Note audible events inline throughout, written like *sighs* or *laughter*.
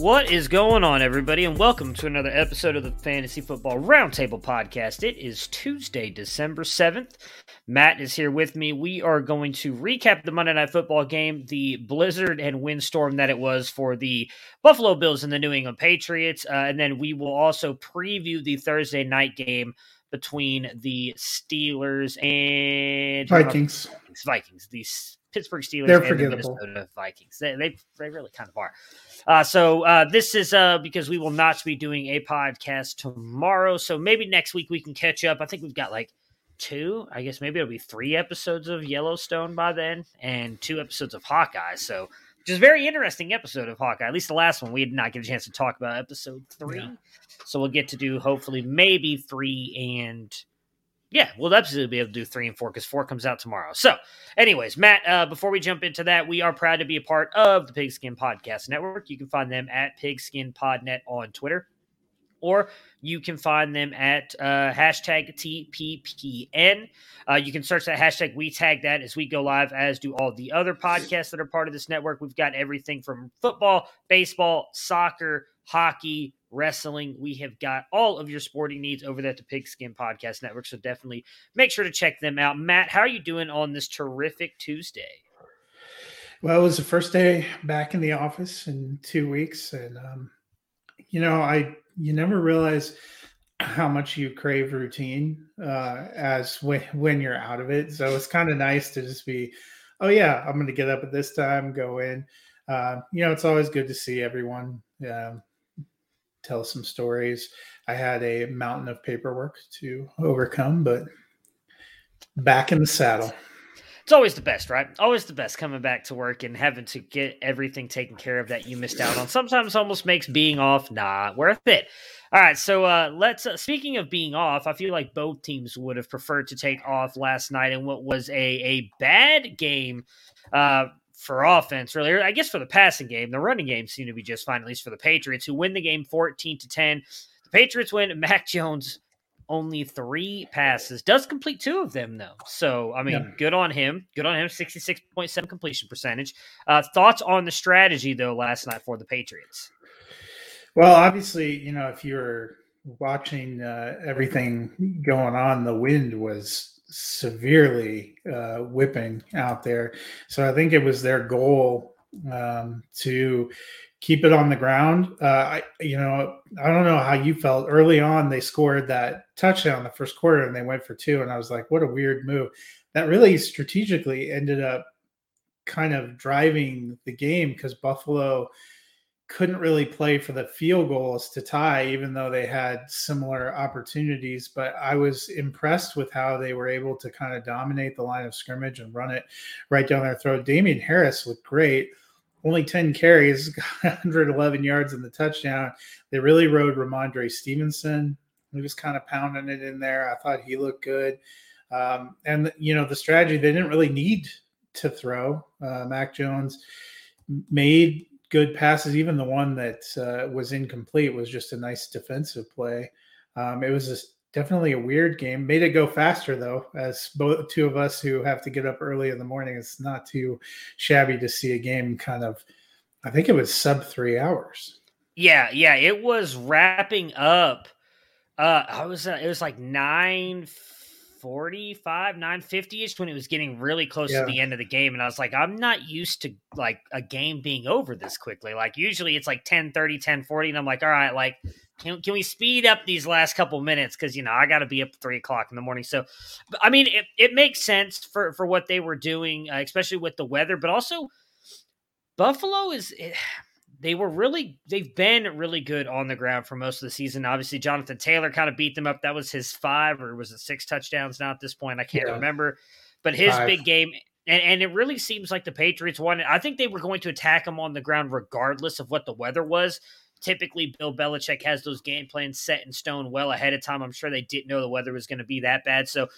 What is going on, everybody, and welcome to another episode of the Fantasy Football Roundtable Podcast. It is Tuesday, December 7th. Matt is here with me. We are going to recap the Monday Night Football game, the blizzard and windstorm that it was for the Buffalo Bills and the New England Patriots, uh, and then we will also preview the Thursday night game between the Steelers and Vikings. Vikings, Vikings, the S- Pittsburgh Steelers They're and the. Minnesota Vikings. They, they they really kind of are. Uh, so uh, this is uh, because we will not be doing a podcast tomorrow. So maybe next week we can catch up. I think we've got like two. I guess maybe it'll be three episodes of Yellowstone by then, and two episodes of Hawkeye. So just very interesting episode of Hawkeye. At least the last one we did not get a chance to talk about episode three. Yeah. So we'll get to do hopefully maybe three and yeah, we'll absolutely be able to do three and four because four comes out tomorrow. So, anyways, Matt, uh, before we jump into that, we are proud to be a part of the Pigskin Podcast Network. You can find them at Pigskin Podnet on Twitter, or you can find them at uh, hashtag TPPN. Uh, you can search that hashtag. We tag that as we go live, as do all the other podcasts that are part of this network. We've got everything from football, baseball, soccer, hockey, wrestling. We have got all of your sporting needs over there at the Pigskin Podcast Network. So definitely make sure to check them out. Matt, how are you doing on this terrific Tuesday? Well, it was the first day back in the office in two weeks, and um, you know, I you never realize how much you crave routine uh, as when when you're out of it. So it's kind of nice to just be, oh yeah, I'm going to get up at this time, go in. Uh, you know, it's always good to see everyone um, tell some stories. I had a mountain of paperwork to overcome, but back in the saddle. It's always the best, right? Always the best coming back to work and having to get everything taken care of that you missed out on. Sometimes almost makes being off not worth it. All right, so uh, let's. Uh, speaking of being off, I feel like both teams would have preferred to take off last night in what was a a bad game uh, for offense. Really, I guess for the passing game, the running game seemed to be just fine, at least for the Patriots, who win the game fourteen to ten. The Patriots win. Mac Jones only three passes. Does complete two of them though. So I mean, Yeah. good on him. Good on him. Sixty six point seven completion percentage. Uh, thoughts on the strategy though last night for the Patriots? Well, obviously, you know, if you're watching uh, everything going on, the wind was severely uh, whipping out there. So I think it was their goal um, to keep it on the ground. Uh, I, you know, I don't know how you felt early on. They scored that touchdown the first quarter, and they went for two, and I was like, what a weird move. That really strategically ended up kind of driving the game because Buffalo couldn't really play for the field goals to tie, even though they had similar opportunities. But I was impressed with how they were able to kind of dominate the line of scrimmage and run it right down their throat. Damien Harris looked great. Only 10 carries, *laughs* got 111 yards in the touchdown. They really rode Rhamondre Stevenson. He was kind of pounding it in there. I thought he looked good. Um, and, you know, the strategy, they didn't really need to throw. Uh, Mac Jones made good passes. Even the one that uh, was incomplete was just a nice defensive play. Um, it was a, definitely a weird game. Made it go faster though, as both two of us who have to get up early in the morning. It's not too shabby to see a game kind of. I think it was sub three hours. Yeah, yeah, it was wrapping up. Uh, I was uh, it was like nine 945, 950 ish when it was getting really close Yeah. to the end of the game. And I was like, I'm not used to like a game being over this quickly. Like usually it's like 10 30, 10 40. And I'm like, all right, like, can, can we speed up these last couple minutes? Cause you know, I got to be up at three o'clock in the morning. So, I mean, it, it makes sense for, for what they were doing, uh, especially with the weather, but also Buffalo is, eh, they were really they've been really good on the ground for most of the season. Obviously, Jonathan Taylor kind of beat them up. That was his five or was it six touchdowns now at this point? I can't Yeah. remember. But his Five. big game and, and it really seems like the Patriots wanted I think they were going to attack him on the ground regardless of what the weather was. Typically, Bill Belichick has those game plans set in stone well ahead of time. I'm sure they didn't know the weather was going to be that bad. So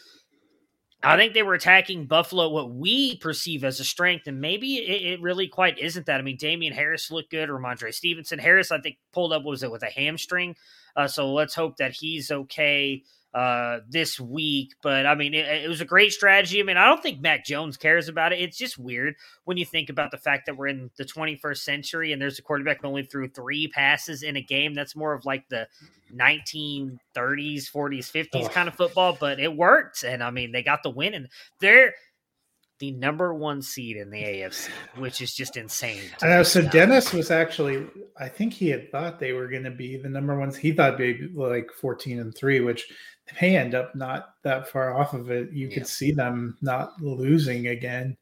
I think they were attacking Buffalo, what we perceive as a strength, and maybe it, it really quite isn't that. I mean, Damien Harris looked good, Rhamondre Stevenson. Harris, I think, pulled up, what was it, with a hamstring? Uh, so let's hope that he's okay uh, this week. But I mean, it, it was a great strategy. I mean, I don't think Mac Jones cares about it. It's just weird when you think about the fact that we're in the 21st century and there's a quarterback who only threw three passes in a game. That's more of like the 1930s, 40s, 50s Oh. kind of football, but it worked. And I mean, they got the win, and they're the number one seed in the AFC, which is just insane. I know. So. Dennis was actually, I think he had thought they were going to be the number ones. He thought maybe like 14 and three, which they may end up not that far off of it. You Yeah. could see them not losing again.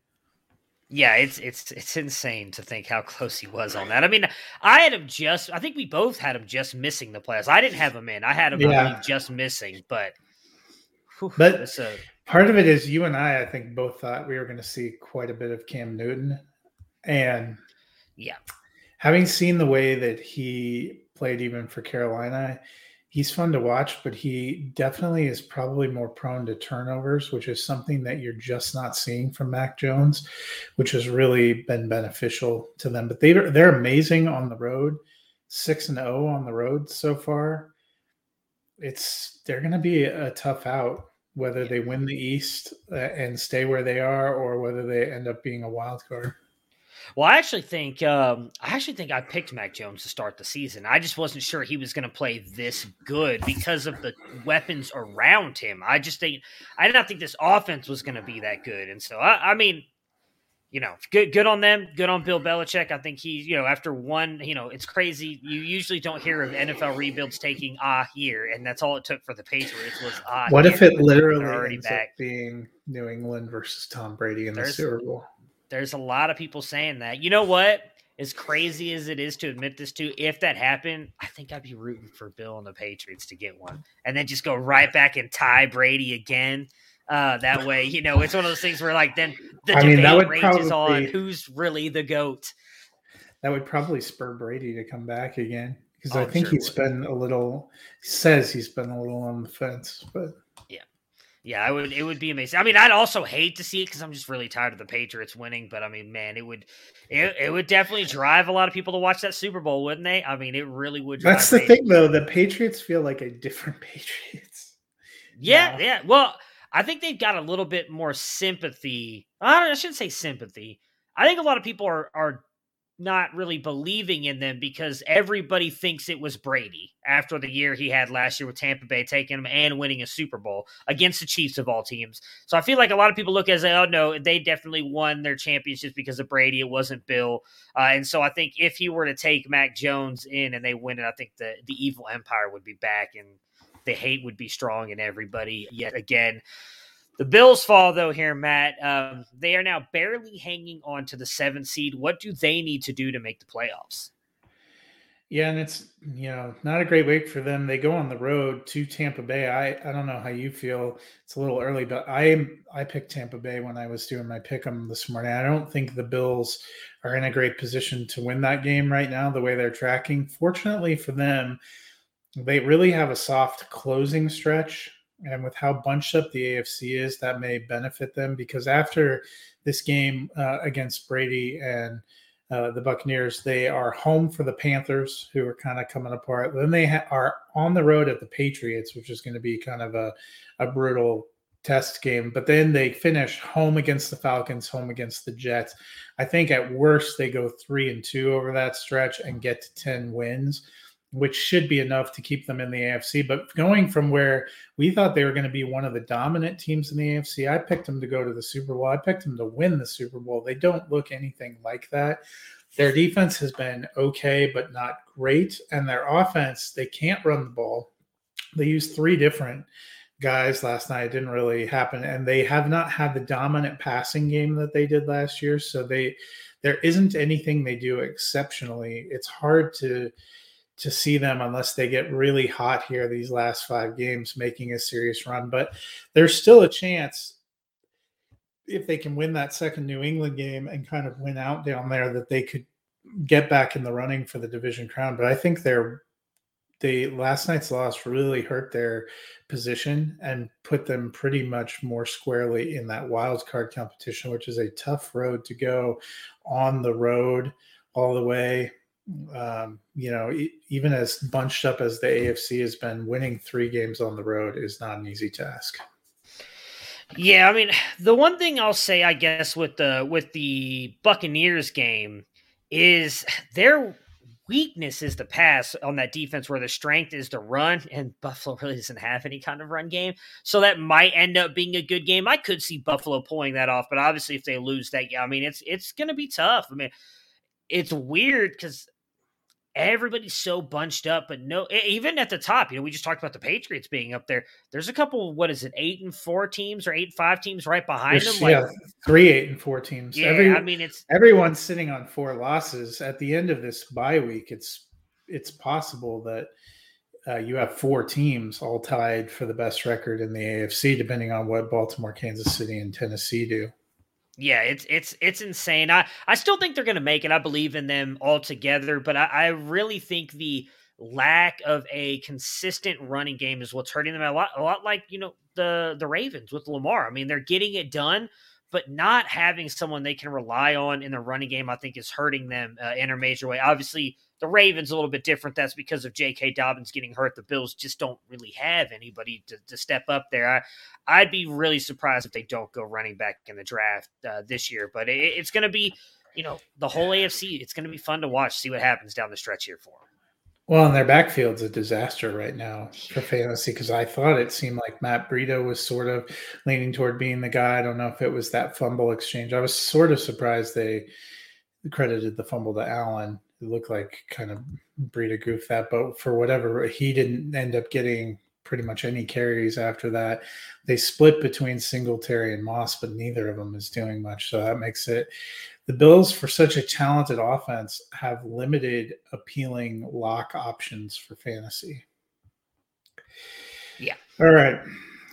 Yeah, it's it's it's insane to think how close he was on that. I mean, I had him just. I think we both had him just missing the playoffs. I didn't have him in. I had him Yeah. just missing, but. whew, But- a, Part of it is you and I, I think, both thought we were going to see quite a bit of Cam Newton. And yeah, having seen the way that he played even for Carolina, he's fun to watch, but he definitely is probably more prone to turnovers, which is something that you're just not seeing from Mac Jones, which has really been beneficial to them. But they they're amazing on the road, six and zero on the road so far. It's they're going to be a tough out whether they win the East uh, and stay where they are, or whether they end up being a wild card. Well, I actually think um, I actually think I picked Mac Jones to start the season. I just wasn't sure he was going to play this good because of the weapons around him. I just think I did not think this offense was going to be that good, and so I, I mean, you know, good good on them, good on Bill Belichick. I think he's you know after one, you know, it's crazy. You usually don't hear of NFL rebuilds taking ah year, and that's all it took for the Patriots was ah. What if it literally already ends up back. being New England versus Tom Brady in the Super Bowl? There's a lot of people saying that. You know what? As crazy as it is to admit this to, if that happened, I think I'd be rooting for Bill and the Patriots to get one, and then just go right back and tie Brady again. Uh, that way, you know, it's one of those things where like then the I debate mean, that would rages on who's really the goat. That would probably spur Brady to come back again because Oh, I think sure he's would. been a little. Says he's been a little on the fence, but Yeah, yeah, I would. It would be amazing. I mean, I'd also hate to see it because I'm just really tired of the Patriots winning. But I mean, man, it would, it, it would definitely drive a lot of people to watch that Super Bowl, wouldn't they? I mean, it really would. Drive that's the ratings. thing, though. The Patriots feel like a different *laughs* Patriots. Yeah, Yeah. yeah. Well, I think they've got a little bit more sympathy. I, I shouldn't say sympathy. I think a lot of people are are not really believing in them because everybody thinks it was Brady after the year he had last year with Tampa Bay taking him and winning a Super Bowl against the Chiefs of all teams. So I feel like a lot of people look as oh no, they definitely won their championships because of Brady. It wasn't Bill. Uh, and so I think if he were to take Mac Jones in and they win it, I think the the evil empire would be back and the hate would be strong in everybody yet again. The Bills fall though here, Matt. Um, they are now barely hanging on to the seventh seed. What do they need to do to make the playoffs? Yeah, and it's you know not a great week for them. They go on the road to Tampa Bay. I I don't know how you feel. It's a little early, but I I picked Tampa Bay when I was doing my pick 'em this morning. I don't think the Bills are in a great position to win that game right now. The way they're tracking, fortunately for them, they really have a soft closing stretch. And with how bunched up the AFC is, that may benefit them because after this game uh, against Brady and uh, the Buccaneers. They are home for the Panthers, who are kind of coming apart. Then they ha- are on the road at the Patriots, which is going to be kind of a, a brutal test game. But then they finish home against the Falcons, home against the Jets. I think at worst they go three and two over that stretch and get to ten wins. Which should be enough to keep them in the AFC. But going from where we thought they were going to be one of the dominant teams in the AFC, I picked them to go to the Super Bowl. I picked them to win the Super Bowl. They don't look anything like that. Their defense has been okay, but not great. And their offense, they can't run the ball. They used three different guys last night. It didn't really happen. And they have not had the dominant passing game that they did last year. So they there isn't anything they do exceptionally. It's hard to to see them unless they get really hot here these last five games making a serious run but there's still a chance if they can win that second new england game and kind of win out down there that they could get back in the running for the division crown. But i think they're they last night's loss really hurt their position and put them pretty much more squarely in that wild card competition which is a tough road to go on the road all the way um, you know, even as bunched up as the AFC has been, winning three games on the road is not an easy task. Yeah, I mean, the one thing I'll say, I guess, with the with the Buccaneers game is their weakness is the pass on that defense, where the strength is to run, and Buffalo really doesn't have any kind of run game. So that might end up being a good game. I could see Buffalo pulling that off, but obviously, if they lose that, I mean, it's it's going to be tough. I mean, it's weird because everybody's so bunched up, but no, even at the top, you know, we just talked about the Patriots being up there. There's a couple, what is it, eight and four teams or eight and five teams right behind There's, them? Like, yeah, three, eight and four teams. Yeah, Every, I mean, it's everyone's sitting on four losses at the end of this bye week. It's it's possible that uh, you have four teams all tied for the best record in the AFC, depending on what Baltimore, Kansas City, and Tennessee do yeah, it's it's it's insane. I I still think they're going to make it. I believe in them altogether, but I, I really think the lack of a consistent running game is what's hurting them a lot. A lot like you know the the Ravens with Lamar. I mean, they're getting it done, but not having someone they can rely on in the running game, I think, is hurting them uh, in a major way. Obviously, the Ravens a little bit different. That's because of J.K. Dobbins getting hurt. The Bills just don't really have anybody to, to step up there. I, would be really surprised if they don't go running back in the draft uh, this year. But it, it's going to be, you know, the whole AFC. It's going to be fun to watch, see what happens down the stretch here for them. Well, and their backfield's a disaster right now for fantasy because I thought it seemed like Matt Breida was sort of leaning toward being the guy. I don't know if it was that fumble exchange. I was sort of surprised they credited the fumble to Allen looked like kind of breed Breida goofed that, but for whatever he didn't end up getting pretty much any carries after that. They split between Singletary and Moss, but neither of them is doing much. So that makes it the Bills, for such a talented offense, have limited appealing lock options for fantasy. Yeah. All right.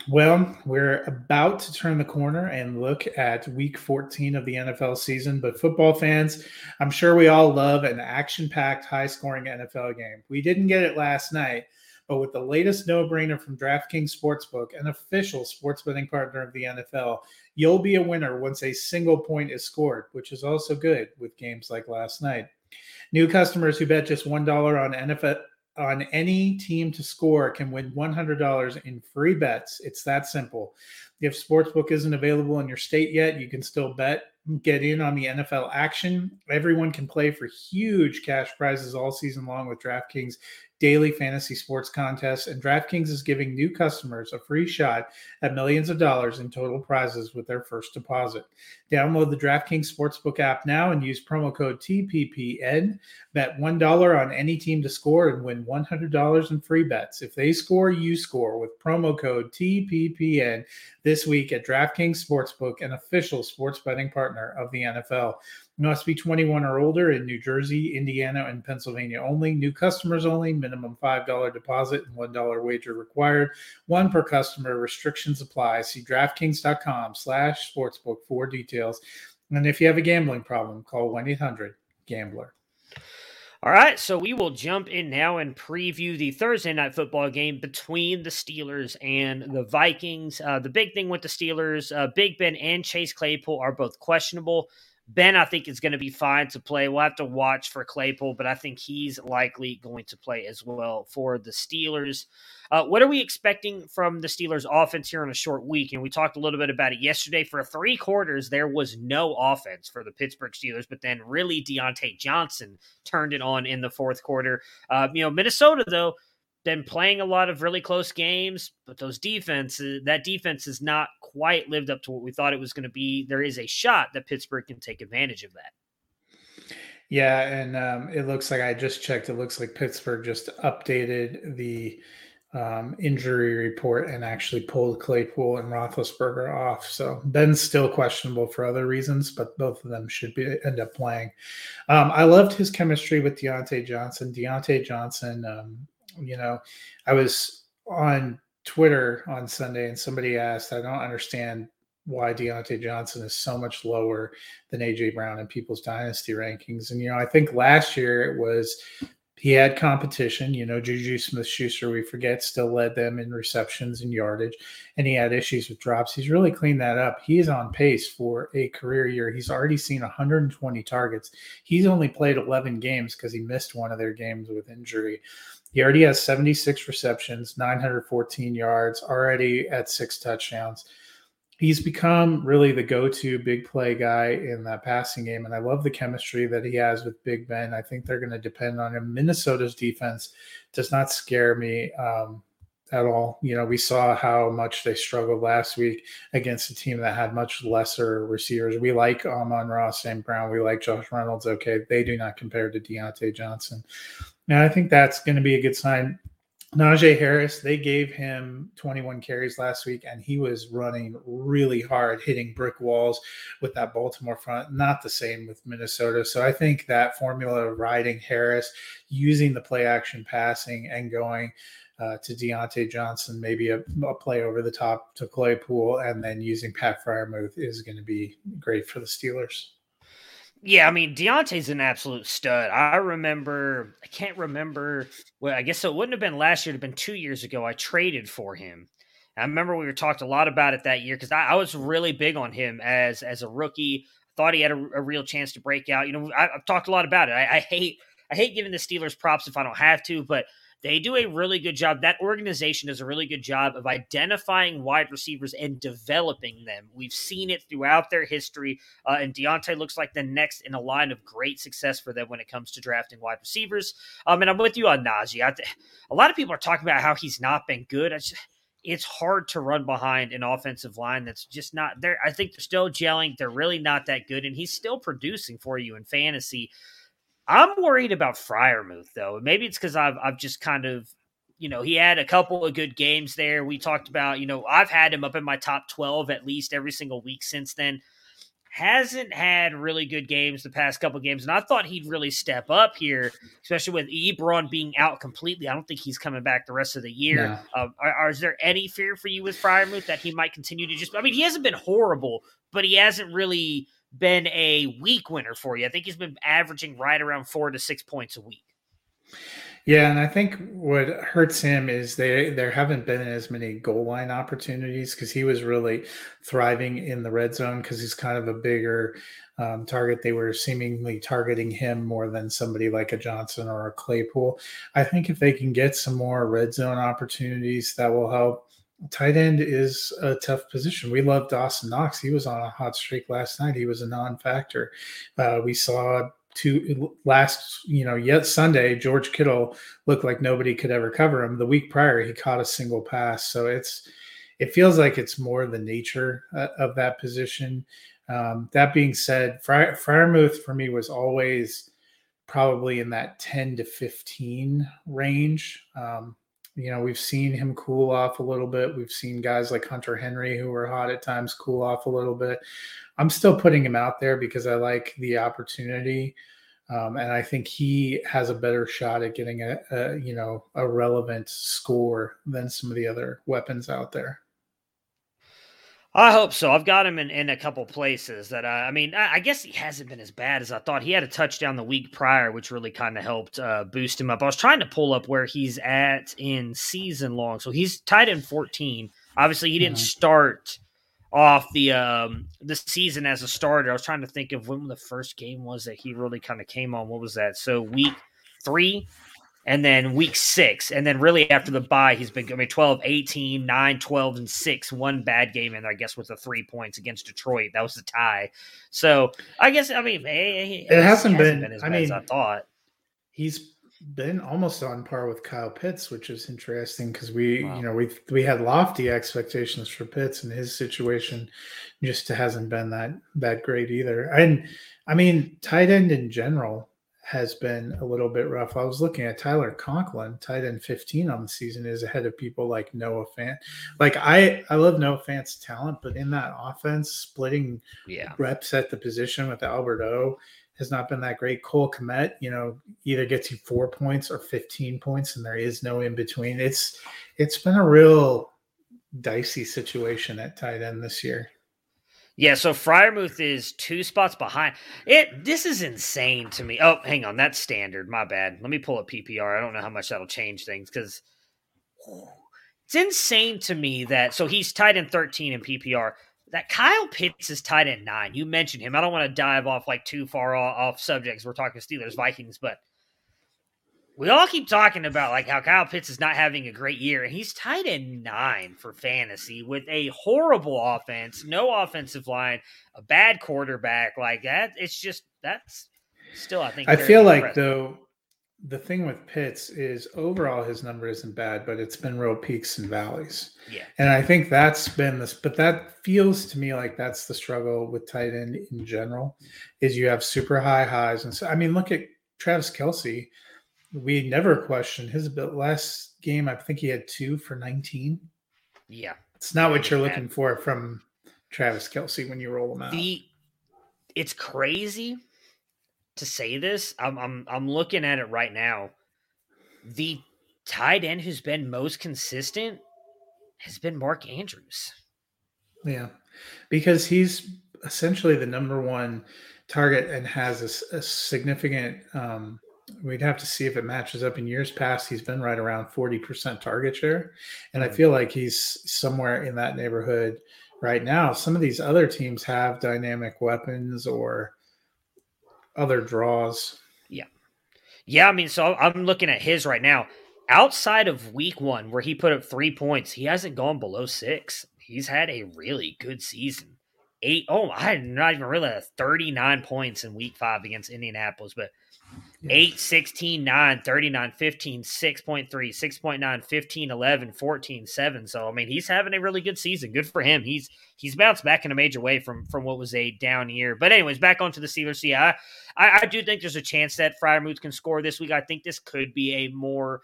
Well, we're about to turn the corner and look at week 14 of the NFL season. But, football fans, I'm sure we all love an action packed, high scoring NFL game. We didn't get it last night, but with the latest no brainer from DraftKings Sportsbook, an official sports betting partner of the NFL, you'll be a winner once a single point is scored, which is also good with games like last night. New customers who bet just $1 on NFL on any team to score can win $100 in free bets. It's that simple. If Sportsbook isn't available in your state yet, you can still bet, get in on the NFL action. Everyone can play for huge cash prizes all season long with DraftKings daily fantasy sports contests, and DraftKings is giving new customers a free shot at millions of dollars in total prizes with their first deposit. Download the DraftKings Sportsbook app now and use promo code TPPN. Bet $1 on any team to score and win $100 in free bets. If they score, you score with promo code TPPN this week at DraftKings Sportsbook, an official sports betting partner of the NFL must be 21 or older in New Jersey, Indiana, and Pennsylvania only. New customers only. Minimum $5 deposit and $1 wager required. One per customer. Restrictions apply. See DraftKings.com slash sportsbook for details. And if you have a gambling problem, call 1-800-GAMBLER. All right, so we will jump in now and preview the Thursday night football game between the Steelers and the Vikings. Uh, the big thing with the Steelers, uh, Big Ben and Chase Claypool are both questionable. Ben, I think, is going to be fine to play. We'll have to watch for Claypool, but I think he's likely going to play as well for the Steelers. Uh, what are we expecting from the Steelers offense here in a short week? And we talked a little bit about it yesterday. For three quarters, there was no offense for the Pittsburgh Steelers, but then really Diontae Johnson turned it on in the fourth quarter. Uh, you know, Minnesota, though, been playing a lot of really close games, but those defenses, that defense has not quite lived up to what we thought it was going to be. There is a shot that Pittsburgh can take advantage of that. Yeah, and um, it looks like I just checked. It looks like Pittsburgh just updated the um, injury report and actually pulled Claypool and Roethlisberger off. So Ben's still questionable for other reasons, but both of them should be end up playing. Um, I loved his chemistry with Diontae Johnson. Diontae Johnson um, you know, I was on Twitter on Sunday and somebody asked, I don't understand why Diontae Johnson is so much lower than AJ Brown in people's dynasty rankings. And, you know, I think last year it was he had competition. You know, Juju Smith Schuster, we forget, still led them in receptions and yardage, and he had issues with drops. He's really cleaned that up. He's on pace for a career year. He's already seen 120 targets. He's only played 11 games because he missed one of their games with injury. He already has 76 receptions, 914 yards, already at six touchdowns. He's become really the go to big play guy in that passing game. And I love the chemistry that he has with Big Ben. I think they're going to depend on him. Minnesota's defense does not scare me um, at all. You know, we saw how much they struggled last week against a team that had much lesser receivers. We like Amon-Ra St. Brown. We like Josh Reynolds. Okay. They do not compare to Diontae Johnson. Now, I think that's going to be a good sign. Najee Harris, they gave him 21 carries last week, and he was running really hard, hitting brick walls with that Baltimore front. Not the same with Minnesota. So I think that formula of riding Harris, using the play action passing, and going uh, to Diontae Johnson, maybe a, a, play over the top to Claypool, and then using Pat Freiermuth is going to be great for the Steelers. Yeah, I mean Diontae's an absolute stud. I remember, I can't remember. Well, I guess it wouldn't have been last year; it'd been two years ago. I traded for him. I remember we were talked a lot about it that year because I, I, was really big on him as as a rookie. Thought he had a, a real chance to break out. You know, I, have talked a lot about it. I, I hate I hate giving the Steelers props if I don't have to, but they do a really good job. That organization does a really good job of identifying wide receivers and developing them. We've seen it throughout their history, uh, and Diontae looks like the next in a line of great success for them when it comes to drafting wide receivers. Um, and I'm with you on Najee. Th- a lot of people are talking about how he's not been good. Just, it's hard to run behind an offensive line that's just not there. I think they're still gelling. They're really not that good, and he's still producing for you in fantasy. I'm worried about Freiermuth though. Maybe it's because I've I've just kind of you know he had a couple of good games there. We talked about you know I've had him up in my top twelve at least every single week since then. Hasn't had really good games the past couple games, and I thought he'd really step up here, especially with Ebron being out completely. I don't think he's coming back the rest of the year. No. Uh, are, are, is there any fear for you with Freiermuth that he might continue to just? I mean, he hasn't been horrible, but he hasn't really been a week winner for you. I think he's been averaging right around four to six points a week. Yeah, and I think what hurts him is they there haven't been as many goal line opportunities because he was really thriving in the red zone because he's kind of a bigger um, target. They were seemingly targeting him more than somebody like a Johnson or a Claypool. I think if they can get some more red zone opportunities, that will help tight end is a tough position. We love Dawson Knox. He was on a hot streak last night. He was a non-factor. Uh, we saw two last, you know, yet Sunday, George Kittle looked like nobody could ever cover him. The week prior, he caught a single pass. So it's, it feels like it's more the nature uh, of that position. Um, that being said, Fry, Freiermuth for me was always probably in that 10 to 15 range. Um, you know, we've seen him cool off a little bit. We've seen guys like Hunter Henry, who were hot at times, cool off a little bit. I'm still putting him out there because I like the opportunity. Um, and I think he has a better shot at getting a, a, you know a relevant score than some of the other weapons out there. I hope so. I've got him in, in a couple places that I, I mean, I, I, guess he hasn't been as bad as I thought. He had a touchdown the week prior, which really kind of helped uh, boost him up. I was trying to pull up where he's at in season long. So he's tied in 14. Obviously, he didn't mm-hmm. start off the um the season as a starter. I was trying to think of when the first game was that he really kind of came on. What was that? So week three and then week six and then really after the bye he's been i mean 12 18 9 12 and 6 one bad game and i guess with the three points against detroit that was the tie so i guess i mean eh, eh, eh, it, it hasn't, hasn't been, been, as I bad mean, as i thought he's been almost on par with Kyle Pitts, which is interesting because we, Wow. you know, we we had lofty expectations for Pitts, and his situation just hasn't been that that great either. And I mean, tight end in general has been a little bit rough. I was looking at Tyler Conklin, tight end 15 on the season, is ahead of people like Noah Fant. Like I, I love Noah Fant's talent, but in that offense, splitting yeah reps at the position with Albert O has not been that great. Cole Kmet, you know, either gets you four points or 15 points, and there is no in between. It's it's been a real dicey situation at tight end this year. Yeah, so Freiermuth is two spots behind. It this is insane to me. Oh, hang on, that's standard. My bad. Let me pull up PPR. I don't know how much that'll change things because *sighs* it's insane to me that so he's tied in 13 in PPR. That Kyle Pitts is tied in nine. You mentioned him. I don't want to dive off like too far off, off subjects. We're talking Steelers Vikings, but we all keep talking about like how Kyle Pitts is not having a great year, and he's tied in nine for fantasy with a horrible offense, no offensive line, a bad quarterback. Like that, it's just that's still I think. I feel like though the thing with Pitts is overall his number isn't bad, but it's been real peaks and valleys. yeah, And I think that's been this, but that feels to me like that's the struggle with tight end in general, is you have super high highs. And so, I mean, look at Travis Kelce. We never questioned his ability. Last game, I think he had two for 19. yeah. It's not what you're looking for from Travis Kelce when you roll him out. The it's crazy to say this. I'm I'm I'm looking at it right now. The tight end who's been most consistent has been Mark Andrews. Yeah, because he's essentially the number one target and has a significant. Um, we'd have to see if it matches up. In years past, he's been right around forty percent target share, and I Mm. feel like he's somewhere in that neighborhood right now. Some of these other teams have dynamic weapons or other draws. Yeah, Yeah. I mean, so I'm looking at his right now. Outside of week one, where he put up three points, he hasn't gone below six. He's had a really good season. Eight, oh, I had not even realized 39 points in week five against Indianapolis, but Yeah. 8, 16, 9, 39, 15, 6.3, 6.9, 15, 11, 14, 7. So, I mean, he's having a really good season. Good for him. He's he's bounced back in a major way from from what was a down year. But, anyways, back onto the Steelers. Yeah, I, I do think there's a chance that Freiermuth can score this week. I think this could be a more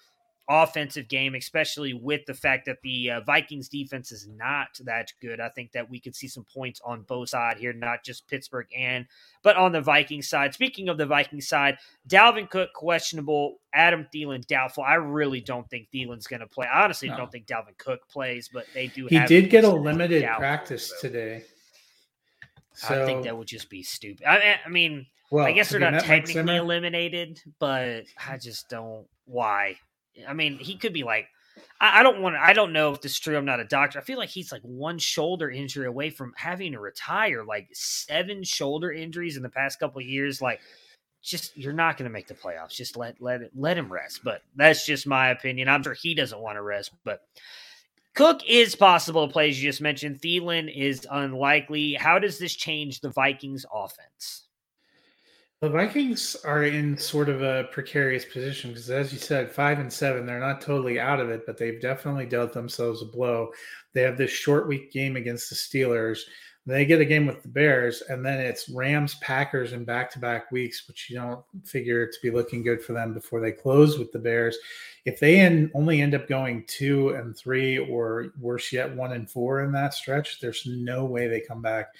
offensive game, especially with the fact that the uh, Vikings defense is not that good. I think that we could see some points on both sides here, not just Pittsburgh and but on the Vikings side. Speaking of the Vikings side, Dalvin Cook questionable, Adam Thielen doubtful. I really don't think Thielen's going to play. I honestly No. don't think Dalvin Cook plays, but they do. He have did get a limited practice today. So I think that would just be stupid. I, I mean, well, I guess they're not technically eliminated, but I just don't. Why? I mean, he could be like. I I don't want to. I don't know if this is true. I'm not a doctor. I feel like he's like one shoulder injury away from having to retire. Like seven shoulder injuries in the past couple years. Like, just you're not going to make the playoffs. Just let let it let him rest. But that's just my opinion. I'm sure he doesn't want to rest. But Cook is possible to play, as you just mentioned. Thielen is unlikely. How does this change the Vikings' offense? The Vikings are in sort of a precarious position because, as you said, five and seven, they're not totally out of it, but they've definitely dealt themselves a blow. They have this short week game against the Steelers. They get a game with the Bears, and then it's Rams, Packers in back to back weeks, which you don't figure to be looking good for them before they close with the Bears. If they only end up going two and three, or worse yet, one and four in that stretch, there's no way they come back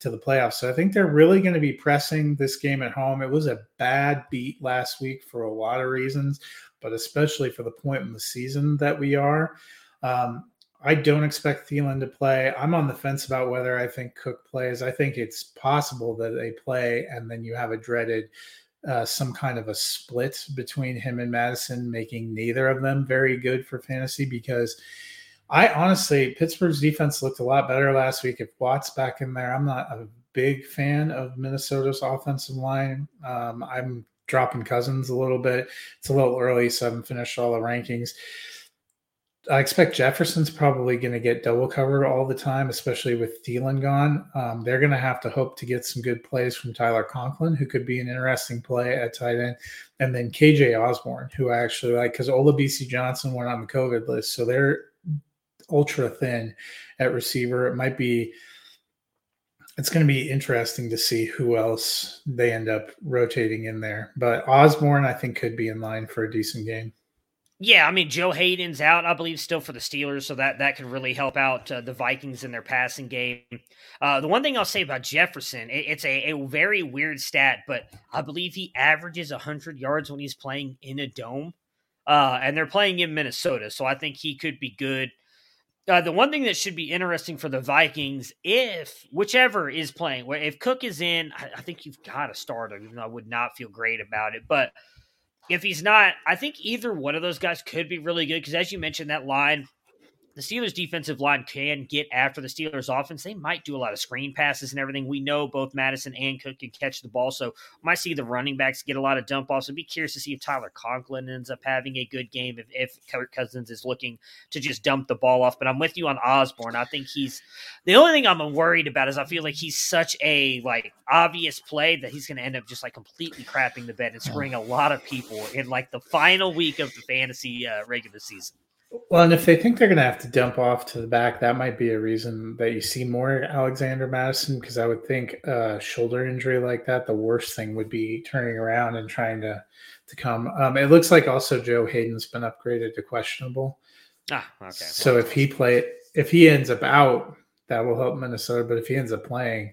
to the playoffs. So I think they're really going to be pressing this game at home. It was a bad beat last week for a lot of reasons, but especially for the point in the season that we are. Um, I don't expect Thielen to play. I'm on the fence about whether I think Cook plays. I think it's possible that they play, and then you have a dreaded uh, some kind of a split between him and Mattison, making neither of them very good for fantasy because I honestly, Pittsburgh's defense looked a lot better last week. If Watt's back in there, I'm not a big fan of Minnesota's offensive line. Um, I'm dropping Cousins a little bit. It's a little early, so I haven't finished all the rankings. I expect Jefferson's probably going to get double covered all the time, especially with Thielen gone. Um, they're going to have to hope to get some good plays from Tyler Conklin, who could be an interesting play at tight end, and then KJ Osborn, who I actually like because Olabisi Johnson went on the COVID list, so they're ultra thin at receiver. It might be. It's going to be interesting to see who else they end up rotating in there. But Osborn, I think, could be in line for a decent game. Yeah, I mean Joe Haden's out, I believe, still for the Steelers, so that that could really help out uh, the Vikings in their passing game. Uh, the one thing I'll say about Jefferson, it, it's a, a very weird stat, but I believe he averages hundred yards when he's playing in a dome, uh, and they're playing in Minnesota, so I think he could be good. Uh, the one thing that should be interesting for the Vikings, if whichever is playing, if Cook is in, I, I think you've got to start him. Even though I would not feel great about it, but if he's not, I think either one of those guys could be really good because, as you mentioned, that line the Steelers' defensive line can get after the Steelers' offense. They might do a lot of screen passes and everything. We know both Mattison and Cook can catch the ball, so might see the running backs get a lot of dump offs. So be curious to see if Tyler Conklin ends up having a good game, if, if Kirk Cousins is looking to just dump the ball off. But I'm with you on Osborn. I think he's the only thing I'm worried about is I feel like he's such a like obvious play that he's going to end up just like completely crapping the bed and screwing a lot of people in like the final week of the fantasy uh, regular season. Well, and if they think they're going to have to dump off to the back, that might be a reason that you see more Alexander Mattison. Because I would think a shoulder injury like that, the worst thing would be turning around and trying to to come. Um, it looks like also Joe Haden's been upgraded to questionable. Ah, okay. So if he play, if he ends up out, that will help Minnesota. But if he ends up playing,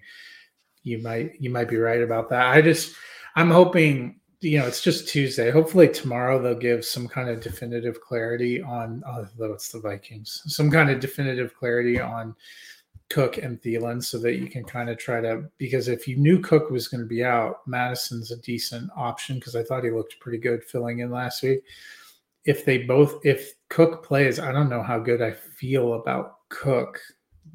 you might you might be right about that. I just I'm hoping you know, it's just Tuesday. Hopefully tomorrow they'll give some kind of definitive clarity on, although it's the Vikings, some kind of definitive clarity on Cook and Thielen so that you can kind of try to, because if you knew Cook was going to be out, Mattison's a decent option because I thought he looked pretty good filling in last week. If they both, if Cook plays, I don't know how good I feel about Cook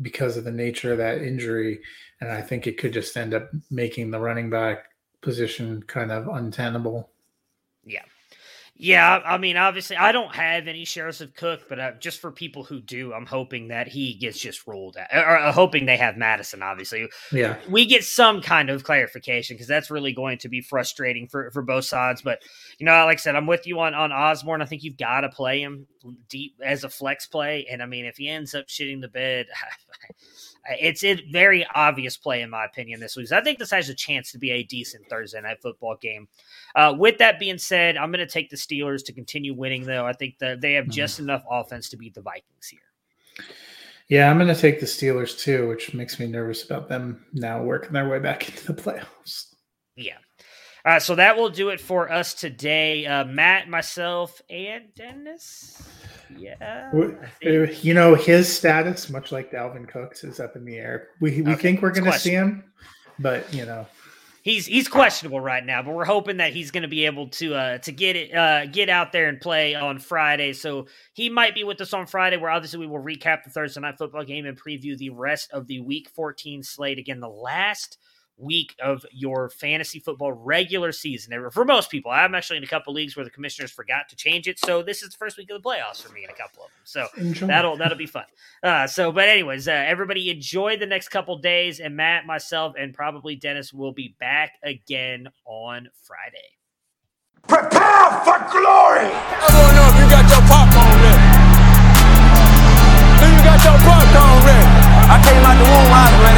because of the nature of that injury. And I think it could just end up making the running back position kind of untenable. Yeah. Yeah, I mean, obviously, I don't have any shares of Cook, but uh, just for people who do, I'm hoping that he gets just ruled out, or, or hoping they have Mattison. Obviously, yeah, we get some kind of clarification because that's really going to be frustrating for for both sides. But you know, like I said, I'm with you on on Osborn. I think you've got to play him deep as a flex play, and I mean, if he ends up shitting the bed. *laughs* It's a very obvious play, in my opinion, this week. So I think this has a chance to be a decent Thursday night football game. Uh, with that being said, I'm going to take the Steelers to continue winning, though. I think that they have mm-hmm. just enough offense to beat the Vikings here. Yeah, I'm going to take the Steelers too, which makes me nervous about them now working their way back *laughs* into the playoffs. Yeah. All right, so that will do it for us today. Uh, Matt, myself, and Dennis. Yeah. You know, his status, much like Dalvin Cook's, is up in the air. We we okay. think we're going to see him, but you know, he's he's questionable right now. But we're hoping that he's going to be able to uh, to get it uh, get out there and play on Friday. So he might be with us on Friday. Where obviously we will recap the Thursday night football game and preview the rest of the Week 14 slate. Again, the last week of your fantasy football regular season. For most people, I'm actually in a couple leagues where the commissioners forgot to change it, so this is the first week of the playoffs for me in a couple of them. So enjoy. that'll that'll be fun. Uh, so, but anyways, uh, everybody enjoy the next couple days, and Matt, myself, and probably Dennis will be back again on Friday. Prepare for glory! I don't know if you got your popcorn ready. Do you got your popcorn ready? I came out the womb, I